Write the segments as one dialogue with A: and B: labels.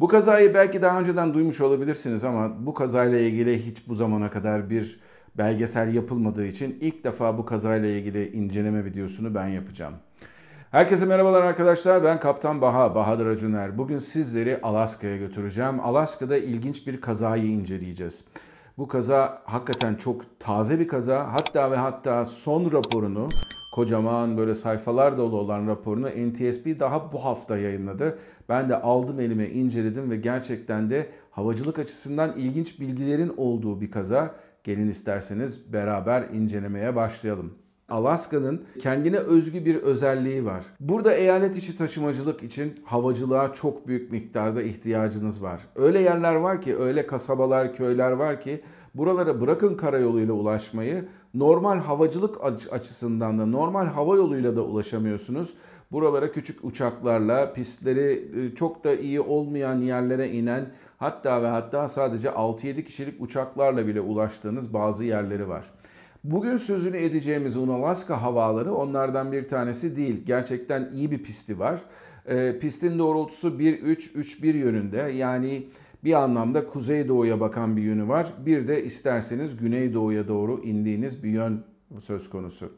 A: Bu kazayı belki daha önceden duymuş olabilirsiniz ama bu kazayla ilgili hiç bu zamana kadar bir belgesel yapılmadığı için ilk defa bu kazayla ilgili inceleme videosunu ben yapacağım. Herkese merhabalar arkadaşlar. Ben Kaptan Baha, Bahadır Acuner. Bugün sizleri Alaska'ya götüreceğim. Alaska'da ilginç bir kazayı inceleyeceğiz. Bu kaza hakikaten çok taze bir kaza. Hatta ve hatta son raporunu, kocaman böyle sayfalar dolu olan raporunu NTSB daha bu hafta yayınladı. Ben de aldım elime inceledim ve gerçekten de havacılık açısından ilginç bilgilerin olduğu bir kaza. Gelin isterseniz beraber incelemeye başlayalım. Alaska'nın kendine özgü bir özelliği var. Burada eyalet içi taşımacılık için havacılığa çok büyük miktarda ihtiyacınız var. Öyle yerler var ki, öyle kasabalar, köyler var ki buralara bırakın karayoluyla ulaşmayı normal havacılık açısından da normal hava yoluyla da ulaşamıyorsunuz. Buralara küçük uçaklarla pistleri e, çok da iyi olmayan yerlere inen hatta ve hatta sadece 6-7 kişilik uçaklarla bile ulaştığınız bazı yerleri var. Bugün sözünü edeceğimiz Unalaska havaları onlardan bir tanesi değil. Gerçekten iyi bir pisti var. E, pistin doğrultusu 1-3-3-1 yönünde. Yani bir anlamda kuzeydoğuya bakan bir yönü var. Bir de isterseniz güneydoğuya doğru indiğiniz bir yön söz konusu.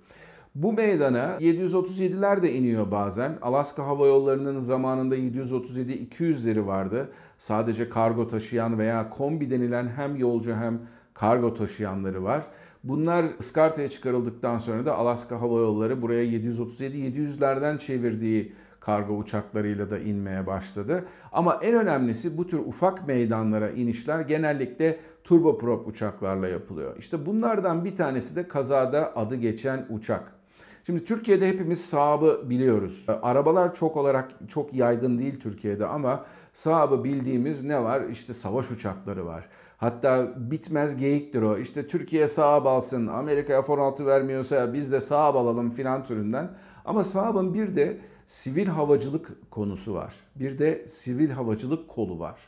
A: Bu meydana 737'ler de iniyor bazen. Alaska Hava Yolları'nın zamanında 737-200'leri vardı. Sadece kargo taşıyan veya kombi denilen hem yolcu hem kargo taşıyanları var. Bunlar ıskartaya çıkarıldıktan sonra da Alaska Hava Yolları buraya 737-700'lerden çevirdiği kargo uçaklarıyla da inmeye başladı. Ama en önemlisi bu tür ufak meydanlara inişler genellikle turboprop uçaklarla yapılıyor. İşte bunlardan bir tanesi de kazada adı geçen uçak. Şimdi Türkiye'de hepimiz Saab'ı biliyoruz. Arabalar çok olarak çok yaygın değil Türkiye'de ama Saab'ı bildiğimiz ne var? İşte savaş uçakları var. Hatta bitmez geyiktir o. İşte Türkiye Saab alsın, Amerika F-16 vermiyorsa biz de Saab alalım filan türünden. Ama Saab'ın bir de sivil havacılık konusu var. Bir de sivil havacılık kolu var.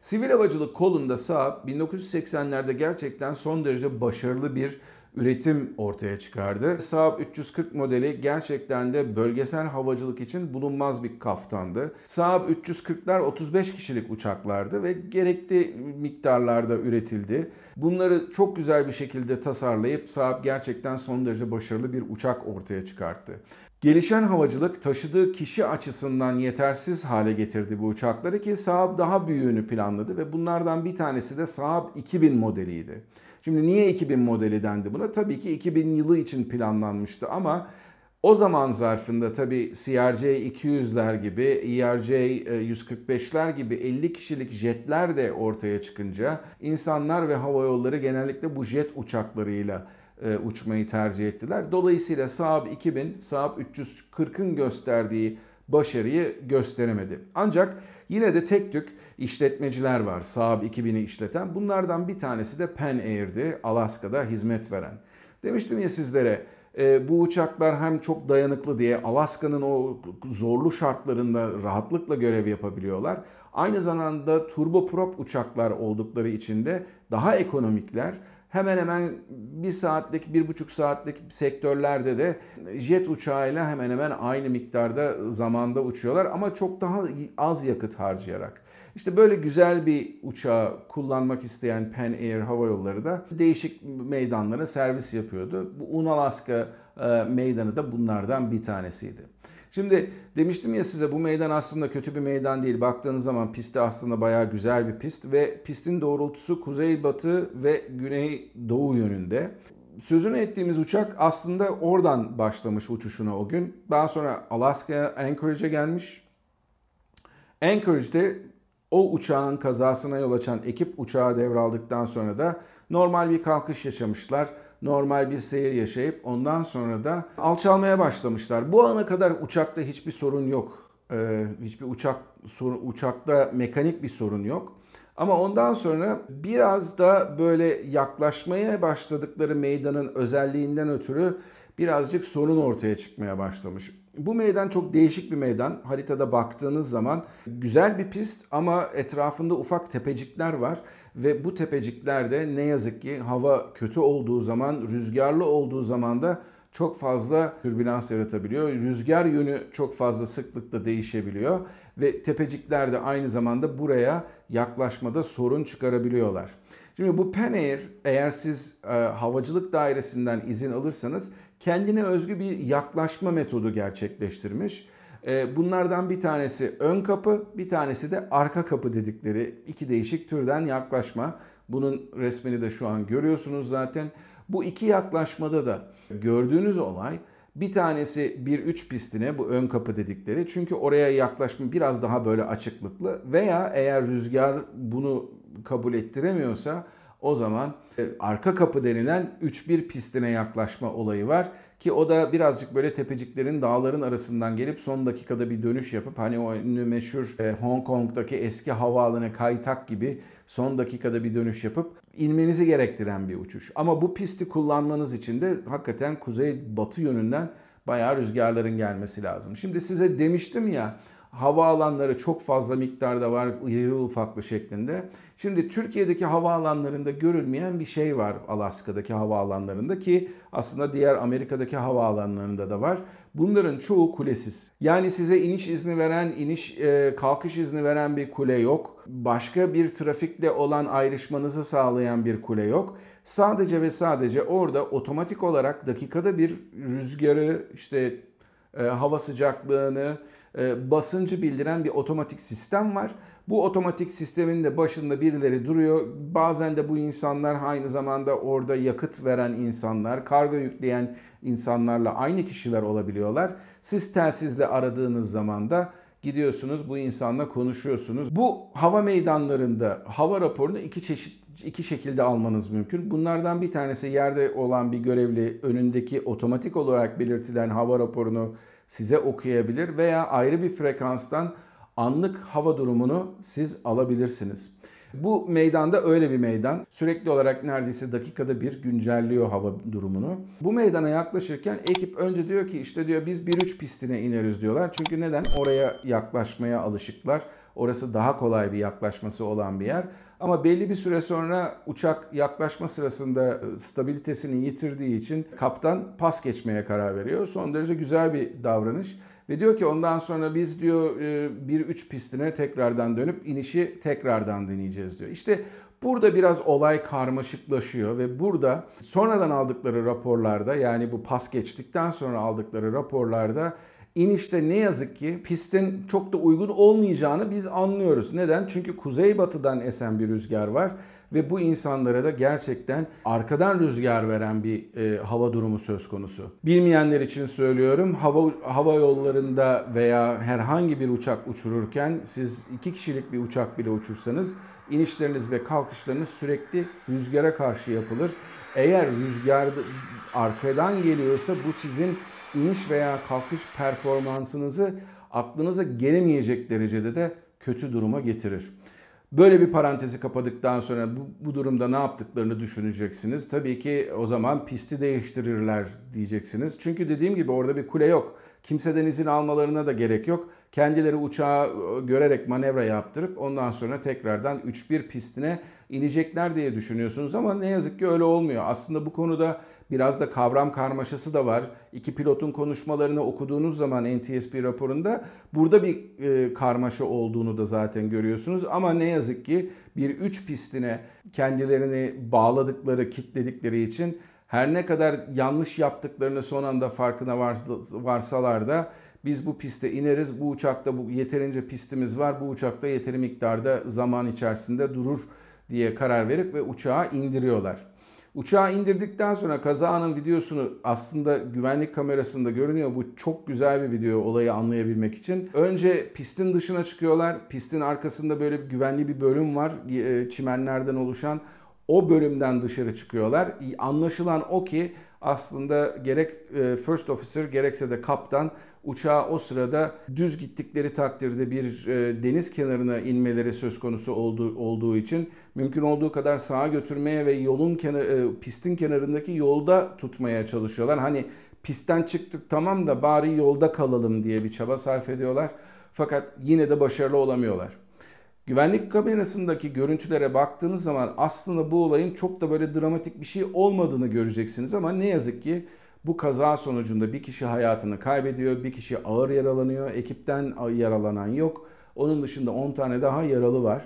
A: Sivil havacılık kolunda Saab 1980'lerde gerçekten son derece başarılı bir üretim ortaya çıkardı. Saab 340 modeli gerçekten de bölgesel havacılık için bulunmaz bir kaftandı. Saab 340'lar 35 kişilik uçaklardı ve gerekli miktarlarda üretildi. Bunları çok güzel bir şekilde tasarlayıp Saab gerçekten son derece başarılı bir uçak ortaya çıkarttı. Gelişen havacılık taşıdığı kişi açısından yetersiz hale getirdi bu uçakları ki Saab daha büyüğünü planladı ve bunlardan bir tanesi de Saab 2000 modeliydi. Şimdi niye 2000 modeli dendi buna? Tabii ki 2000 yılı için planlanmıştı ama o zaman zarfında tabii CRJ 200'ler gibi, ERJ 145'ler e, gibi 50 kişilik jetler de ortaya çıkınca insanlar ve hava yolları genellikle bu jet uçaklarıyla e, uçmayı tercih ettiler. Dolayısıyla Saab 2000, Saab 340'ın gösterdiği başarıyı gösteremedi. Ancak yine de tek tük işletmeciler var Saab 2000'i işleten. Bunlardan bir tanesi de Pan Air'di Alaska'da hizmet veren. Demiştim ya sizlere e, bu uçaklar hem çok dayanıklı diye Alaska'nın o zorlu şartlarında rahatlıkla görev yapabiliyorlar. Aynı zamanda turboprop uçaklar oldukları için de daha ekonomikler hemen hemen bir saatlik, bir buçuk saatlik sektörlerde de jet uçağıyla hemen hemen aynı miktarda zamanda uçuyorlar ama çok daha az yakıt harcayarak. İşte böyle güzel bir uçağı kullanmak isteyen Pan Air Hava Yolları da değişik meydanlara servis yapıyordu. Bu Unalaska e, meydanı da bunlardan bir tanesiydi. Şimdi demiştim ya size bu meydan aslında kötü bir meydan değil. Baktığınız zaman pisti aslında bayağı güzel bir pist ve pistin doğrultusu kuzeybatı ve güneydoğu yönünde. Sözünü ettiğimiz uçak aslında oradan başlamış uçuşuna o gün. Daha sonra Alaska'ya Anchorage'e gelmiş. Anchorage'de o uçağın kazasına yol açan ekip uçağı devraldıktan sonra da normal bir kalkış yaşamışlar normal bir seyir yaşayıp ondan sonra da alçalmaya başlamışlar. Bu ana kadar uçakta hiçbir sorun yok. Ee, hiçbir uçak uçakta mekanik bir sorun yok. Ama ondan sonra biraz da böyle yaklaşmaya başladıkları meydanın özelliğinden ötürü birazcık sorun ortaya çıkmaya başlamış. Bu meydan çok değişik bir meydan. Haritada baktığınız zaman güzel bir pist ama etrafında ufak tepecikler var. Ve bu tepeciklerde ne yazık ki hava kötü olduğu zaman, rüzgarlı olduğu zaman da çok fazla türbülans yaratabiliyor. Rüzgar yönü çok fazla sıklıkla değişebiliyor ve tepecikler de aynı zamanda buraya yaklaşmada sorun çıkarabiliyorlar. Şimdi bu Penair eğer siz e, havacılık dairesinden izin alırsanız kendine özgü bir yaklaşma metodu gerçekleştirmiş. E, bunlardan bir tanesi ön kapı, bir tanesi de arka kapı dedikleri iki değişik türden yaklaşma. Bunun resmini de şu an görüyorsunuz zaten. Bu iki yaklaşmada da gördüğünüz olay bir tanesi bir üç pistine bu ön kapı dedikleri. Çünkü oraya yaklaşma biraz daha böyle açıklıklı veya eğer rüzgar bunu kabul ettiremiyorsa o zaman e, arka kapı denilen 3-1 pistine yaklaşma olayı var. Ki o da birazcık böyle tepeciklerin dağların arasından gelip son dakikada bir dönüş yapıp hani o ünlü meşhur e, Hong Kong'daki eski havaalanı Kaytak gibi son dakikada bir dönüş yapıp inmenizi gerektiren bir uçuş. Ama bu pisti kullanmanız için de hakikaten kuzey batı yönünden bayağı rüzgarların gelmesi lazım. Şimdi size demiştim ya havaalanları çok fazla miktarda var iri ufaklı şeklinde. Şimdi Türkiye'deki havaalanlarında görülmeyen bir şey var Alaska'daki havaalanlarında ki aslında diğer Amerika'daki havaalanlarında da var. Bunların çoğu kulesiz. Yani size iniş izni veren, iniş e, kalkış izni veren bir kule yok. Başka bir trafikle olan ayrışmanızı sağlayan bir kule yok. Sadece ve sadece orada otomatik olarak dakikada bir rüzgarı, işte e, hava sıcaklığını, basıncı bildiren bir otomatik sistem var. Bu otomatik sistemin de başında birileri duruyor. Bazen de bu insanlar aynı zamanda orada yakıt veren insanlar, kargo yükleyen insanlarla aynı kişiler olabiliyorlar. Siz telsizle aradığınız zaman da gidiyorsunuz bu insanla konuşuyorsunuz. Bu hava meydanlarında hava raporunu iki çeşit iki şekilde almanız mümkün. Bunlardan bir tanesi yerde olan bir görevli önündeki otomatik olarak belirtilen hava raporunu size okuyabilir veya ayrı bir frekanstan anlık hava durumunu siz alabilirsiniz. Bu meydanda öyle bir meydan. Sürekli olarak neredeyse dakikada bir güncelliyor hava durumunu. Bu meydana yaklaşırken ekip önce diyor ki işte diyor biz 1-3 pistine ineriz diyorlar. Çünkü neden? Oraya yaklaşmaya alışıklar. Orası daha kolay bir yaklaşması olan bir yer. Ama belli bir süre sonra uçak yaklaşma sırasında e, stabilitesini yitirdiği için kaptan pas geçmeye karar veriyor. Son derece güzel bir davranış. Ve diyor ki ondan sonra biz diyor e, bir üç pistine tekrardan dönüp inişi tekrardan deneyeceğiz diyor. İşte burada biraz olay karmaşıklaşıyor ve burada sonradan aldıkları raporlarda yani bu pas geçtikten sonra aldıkları raporlarda inişte ne yazık ki pistin çok da uygun olmayacağını biz anlıyoruz. Neden? Çünkü kuzeybatıdan esen bir rüzgar var ve bu insanlara da gerçekten arkadan rüzgar veren bir e, hava durumu söz konusu. Bilmeyenler için söylüyorum. Hava hava yollarında veya herhangi bir uçak uçururken siz iki kişilik bir uçak bile uçursanız inişleriniz ve kalkışlarınız sürekli rüzgara karşı yapılır. Eğer rüzgar arkadan geliyorsa bu sizin iniş veya kalkış performansınızı aklınıza gelemeyecek derecede de kötü duruma getirir. Böyle bir parantezi kapadıktan sonra bu, bu durumda ne yaptıklarını düşüneceksiniz. Tabii ki o zaman pisti değiştirirler diyeceksiniz. Çünkü dediğim gibi orada bir kule yok. Kimseden izin almalarına da gerek yok. Kendileri uçağı görerek manevra yaptırıp ondan sonra tekrardan 3-1 pistine inecekler diye düşünüyorsunuz ama ne yazık ki öyle olmuyor. Aslında bu konuda Biraz da kavram karmaşası da var. İki pilotun konuşmalarını okuduğunuz zaman NTSB raporunda burada bir e, karmaşa olduğunu da zaten görüyorsunuz. Ama ne yazık ki bir üç pistine kendilerini bağladıkları, kitledikleri için her ne kadar yanlış yaptıklarını son anda farkına varsalar da biz bu piste ineriz, bu uçakta bu yeterince pistimiz var, bu uçakta yeteri miktarda zaman içerisinde durur diye karar verip ve uçağı indiriyorlar. Uçağı indirdikten sonra kazanın videosunu aslında güvenlik kamerasında görünüyor. Bu çok güzel bir video olayı anlayabilmek için. Önce pistin dışına çıkıyorlar. Pistin arkasında böyle bir güvenli bir bölüm var. E, çimenlerden oluşan. O bölümden dışarı çıkıyorlar. Anlaşılan o ki aslında gerek e, first officer gerekse de kaptan uçağa o sırada düz gittikleri takdirde bir e, deniz kenarına inmeleri söz konusu olduğu, olduğu için mümkün olduğu kadar sağa götürmeye ve yolun kenar, e, pistin kenarındaki yolda tutmaya çalışıyorlar. Hani pistten çıktık tamam da bari yolda kalalım diye bir çaba sarf ediyorlar. Fakat yine de başarılı olamıyorlar. Güvenlik kamerasındaki görüntülere baktığınız zaman aslında bu olayın çok da böyle dramatik bir şey olmadığını göreceksiniz ama ne yazık ki bu kaza sonucunda bir kişi hayatını kaybediyor, bir kişi ağır yaralanıyor. Ekipten yaralanan yok. Onun dışında 10 tane daha yaralı var.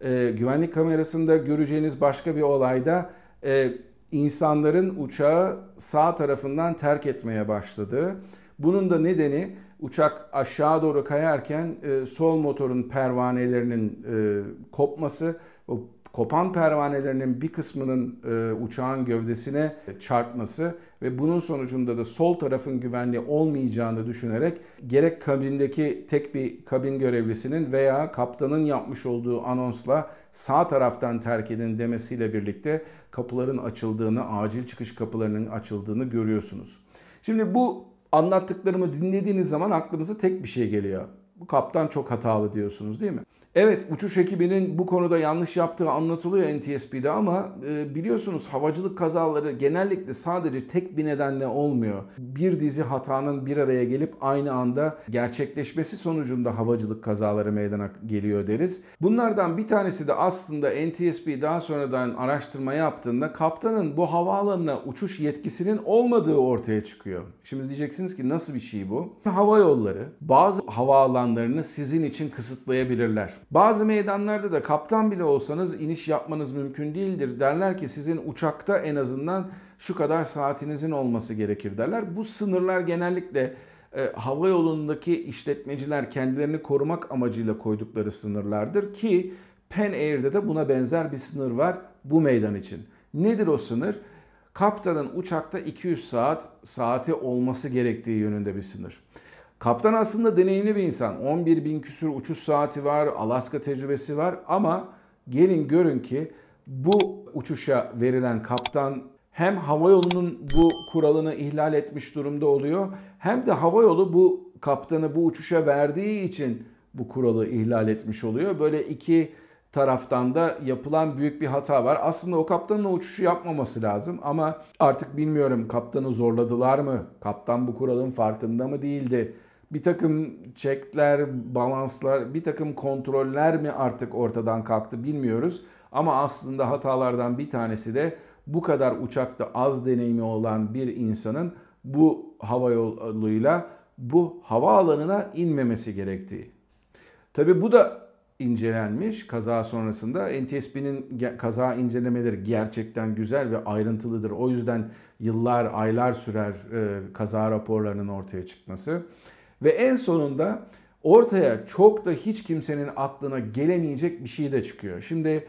A: E, güvenlik kamerasında göreceğiniz başka bir olayda e, insanların uçağı sağ tarafından terk etmeye başladı. Bunun da nedeni uçak aşağı doğru kayarken e, sol motorun pervanelerinin e, kopması. O kopan pervanelerinin bir kısmının e, uçağın gövdesine çarpması ve bunun sonucunda da sol tarafın güvenli olmayacağını düşünerek gerek kabindeki tek bir kabin görevlisinin veya kaptanın yapmış olduğu anonsla sağ taraftan terk edin demesiyle birlikte kapıların açıldığını, acil çıkış kapılarının açıldığını görüyorsunuz. Şimdi bu anlattıklarımı dinlediğiniz zaman aklınıza tek bir şey geliyor. Bu kaptan çok hatalı diyorsunuz değil mi? Evet uçuş ekibinin bu konuda yanlış yaptığı anlatılıyor NTSB'de ama e, biliyorsunuz havacılık kazaları genellikle sadece tek bir nedenle olmuyor. Bir dizi hatanın bir araya gelip aynı anda gerçekleşmesi sonucunda havacılık kazaları meydana geliyor deriz. Bunlardan bir tanesi de aslında NTSB daha sonradan araştırma yaptığında kaptanın bu havaalanına uçuş yetkisinin olmadığı ortaya çıkıyor. Şimdi diyeceksiniz ki nasıl bir şey bu? Hava yolları bazı havaalanlarını sizin için kısıtlayabilirler. Bazı meydanlarda da kaptan bile olsanız iniş yapmanız mümkün değildir. Derler ki sizin uçakta en azından şu kadar saatinizin olması gerekir derler. Bu sınırlar genellikle e, hava yolundaki işletmeciler kendilerini korumak amacıyla koydukları sınırlardır ki Pan Air'de de buna benzer bir sınır var bu meydan için. Nedir o sınır? Kaptanın uçakta 200 saat saati olması gerektiği yönünde bir sınır. Kaptan aslında deneyimli bir insan. 11 bin küsur uçuş saati var, Alaska tecrübesi var ama gelin görün ki bu uçuşa verilen kaptan hem havayolunun bu kuralını ihlal etmiş durumda oluyor hem de havayolu bu kaptanı bu uçuşa verdiği için bu kuralı ihlal etmiş oluyor. Böyle iki taraftan da yapılan büyük bir hata var. Aslında o kaptanın o uçuşu yapmaması lazım ama artık bilmiyorum kaptanı zorladılar mı? Kaptan bu kuralın farkında mı değildi? Bir takım çekler, balanslar, bir takım kontroller mi artık ortadan kalktı bilmiyoruz. Ama aslında hatalardan bir tanesi de bu kadar uçakta az deneyimi olan bir insanın bu hava yoluyla bu havaalanına inmemesi gerektiği. Tabi bu da incelenmiş kaza sonrasında. NTSB'nin kaza incelemeleri gerçekten güzel ve ayrıntılıdır. O yüzden yıllar, aylar sürer e, kaza raporlarının ortaya çıkması. Ve en sonunda ortaya çok da hiç kimsenin aklına gelemeyecek bir şey de çıkıyor. Şimdi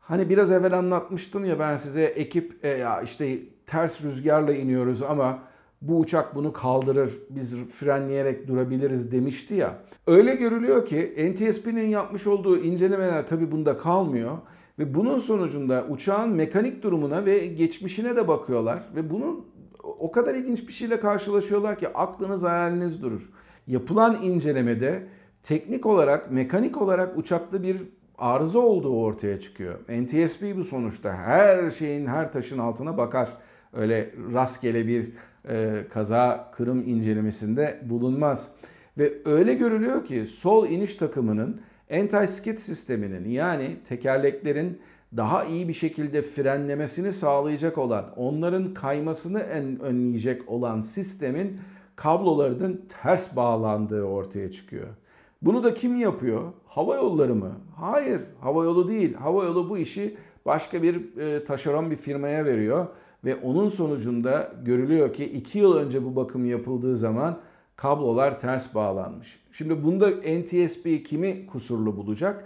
A: hani biraz evvel anlatmıştım ya ben size ekip e, ya işte ters rüzgarla iniyoruz ama bu uçak bunu kaldırır, biz frenleyerek durabiliriz demişti ya. Öyle görülüyor ki NTSB'nin yapmış olduğu incelemeler tabi bunda kalmıyor. Ve bunun sonucunda uçağın mekanik durumuna ve geçmişine de bakıyorlar. Ve bunun o kadar ilginç bir şeyle karşılaşıyorlar ki aklınız hayaliniz durur yapılan incelemede teknik olarak, mekanik olarak uçakta bir arıza olduğu ortaya çıkıyor. NTSB bu sonuçta her şeyin, her taşın altına bakar. Öyle rastgele bir e, kaza kırım incelemesinde bulunmaz. Ve öyle görülüyor ki sol iniş takımının anti-skid sisteminin yani tekerleklerin daha iyi bir şekilde frenlemesini sağlayacak olan, onların kaymasını önleyecek olan sistemin kablolarının ters bağlandığı ortaya çıkıyor. Bunu da kim yapıyor? Hava yolları mı? Hayır, hava yolu değil. Hava yolu bu işi başka bir e, taşeron bir firmaya veriyor ve onun sonucunda görülüyor ki 2 yıl önce bu bakım yapıldığı zaman kablolar ters bağlanmış. Şimdi bunda NTSB kimi kusurlu bulacak?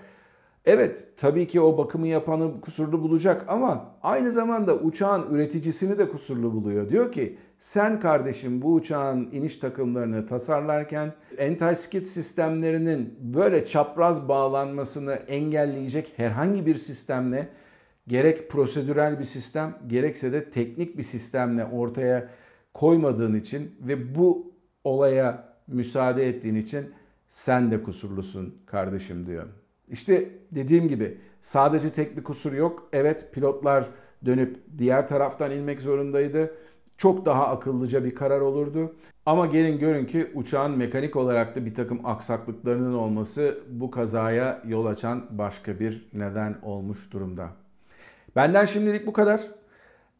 A: Evet tabii ki o bakımı yapanı kusurlu bulacak ama aynı zamanda uçağın üreticisini de kusurlu buluyor. Diyor ki sen kardeşim bu uçağın iniş takımlarını tasarlarken anti-skid sistemlerinin böyle çapraz bağlanmasını engelleyecek herhangi bir sistemle gerek prosedürel bir sistem gerekse de teknik bir sistemle ortaya koymadığın için ve bu olaya müsaade ettiğin için sen de kusurlusun kardeşim diyor. İşte dediğim gibi sadece tek bir kusur yok. Evet pilotlar dönüp diğer taraftan inmek zorundaydı çok daha akıllıca bir karar olurdu. Ama gelin görün ki uçağın mekanik olarak da bir takım aksaklıklarının olması bu kazaya yol açan başka bir neden olmuş durumda. Benden şimdilik bu kadar.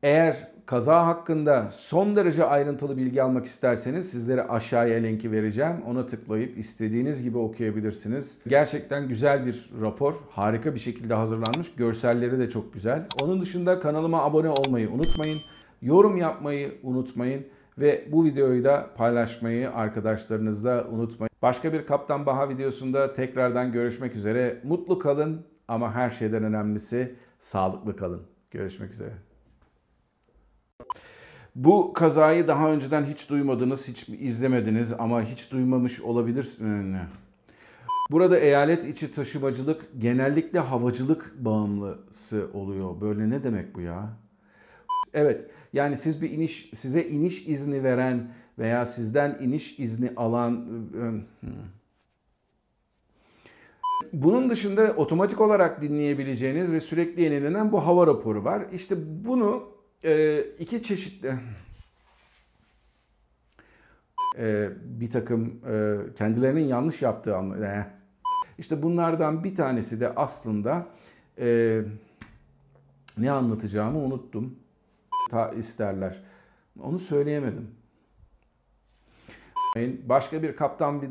A: Eğer kaza hakkında son derece ayrıntılı bilgi almak isterseniz sizlere aşağıya linki vereceğim. Ona tıklayıp istediğiniz gibi okuyabilirsiniz. Gerçekten güzel bir rapor. Harika bir şekilde hazırlanmış. Görselleri de çok güzel. Onun dışında kanalıma abone olmayı unutmayın. Yorum yapmayı unutmayın. Ve bu videoyu da paylaşmayı arkadaşlarınızla unutmayın. Başka bir Kaptan Baha videosunda tekrardan görüşmek üzere. Mutlu kalın ama her şeyden önemlisi sağlıklı kalın. Görüşmek üzere. Bu kazayı daha önceden hiç duymadınız, hiç izlemediniz ama hiç duymamış olabilirsiniz. Burada eyalet içi taşımacılık genellikle havacılık bağımlısı oluyor. Böyle ne demek bu ya? Evet, yani siz bir iniş, size iniş izni veren veya sizden iniş izni alan bunun dışında otomatik olarak dinleyebileceğiniz ve sürekli yenilenen bu hava raporu var. İşte bunu e, iki çeşitli e, bir takım e, kendilerinin yanlış yaptığı anlamda. İşte bunlardan bir tanesi de aslında ne anlatacağımı unuttum. Ta isterler. Onu söyleyemedim. Başka bir kaptan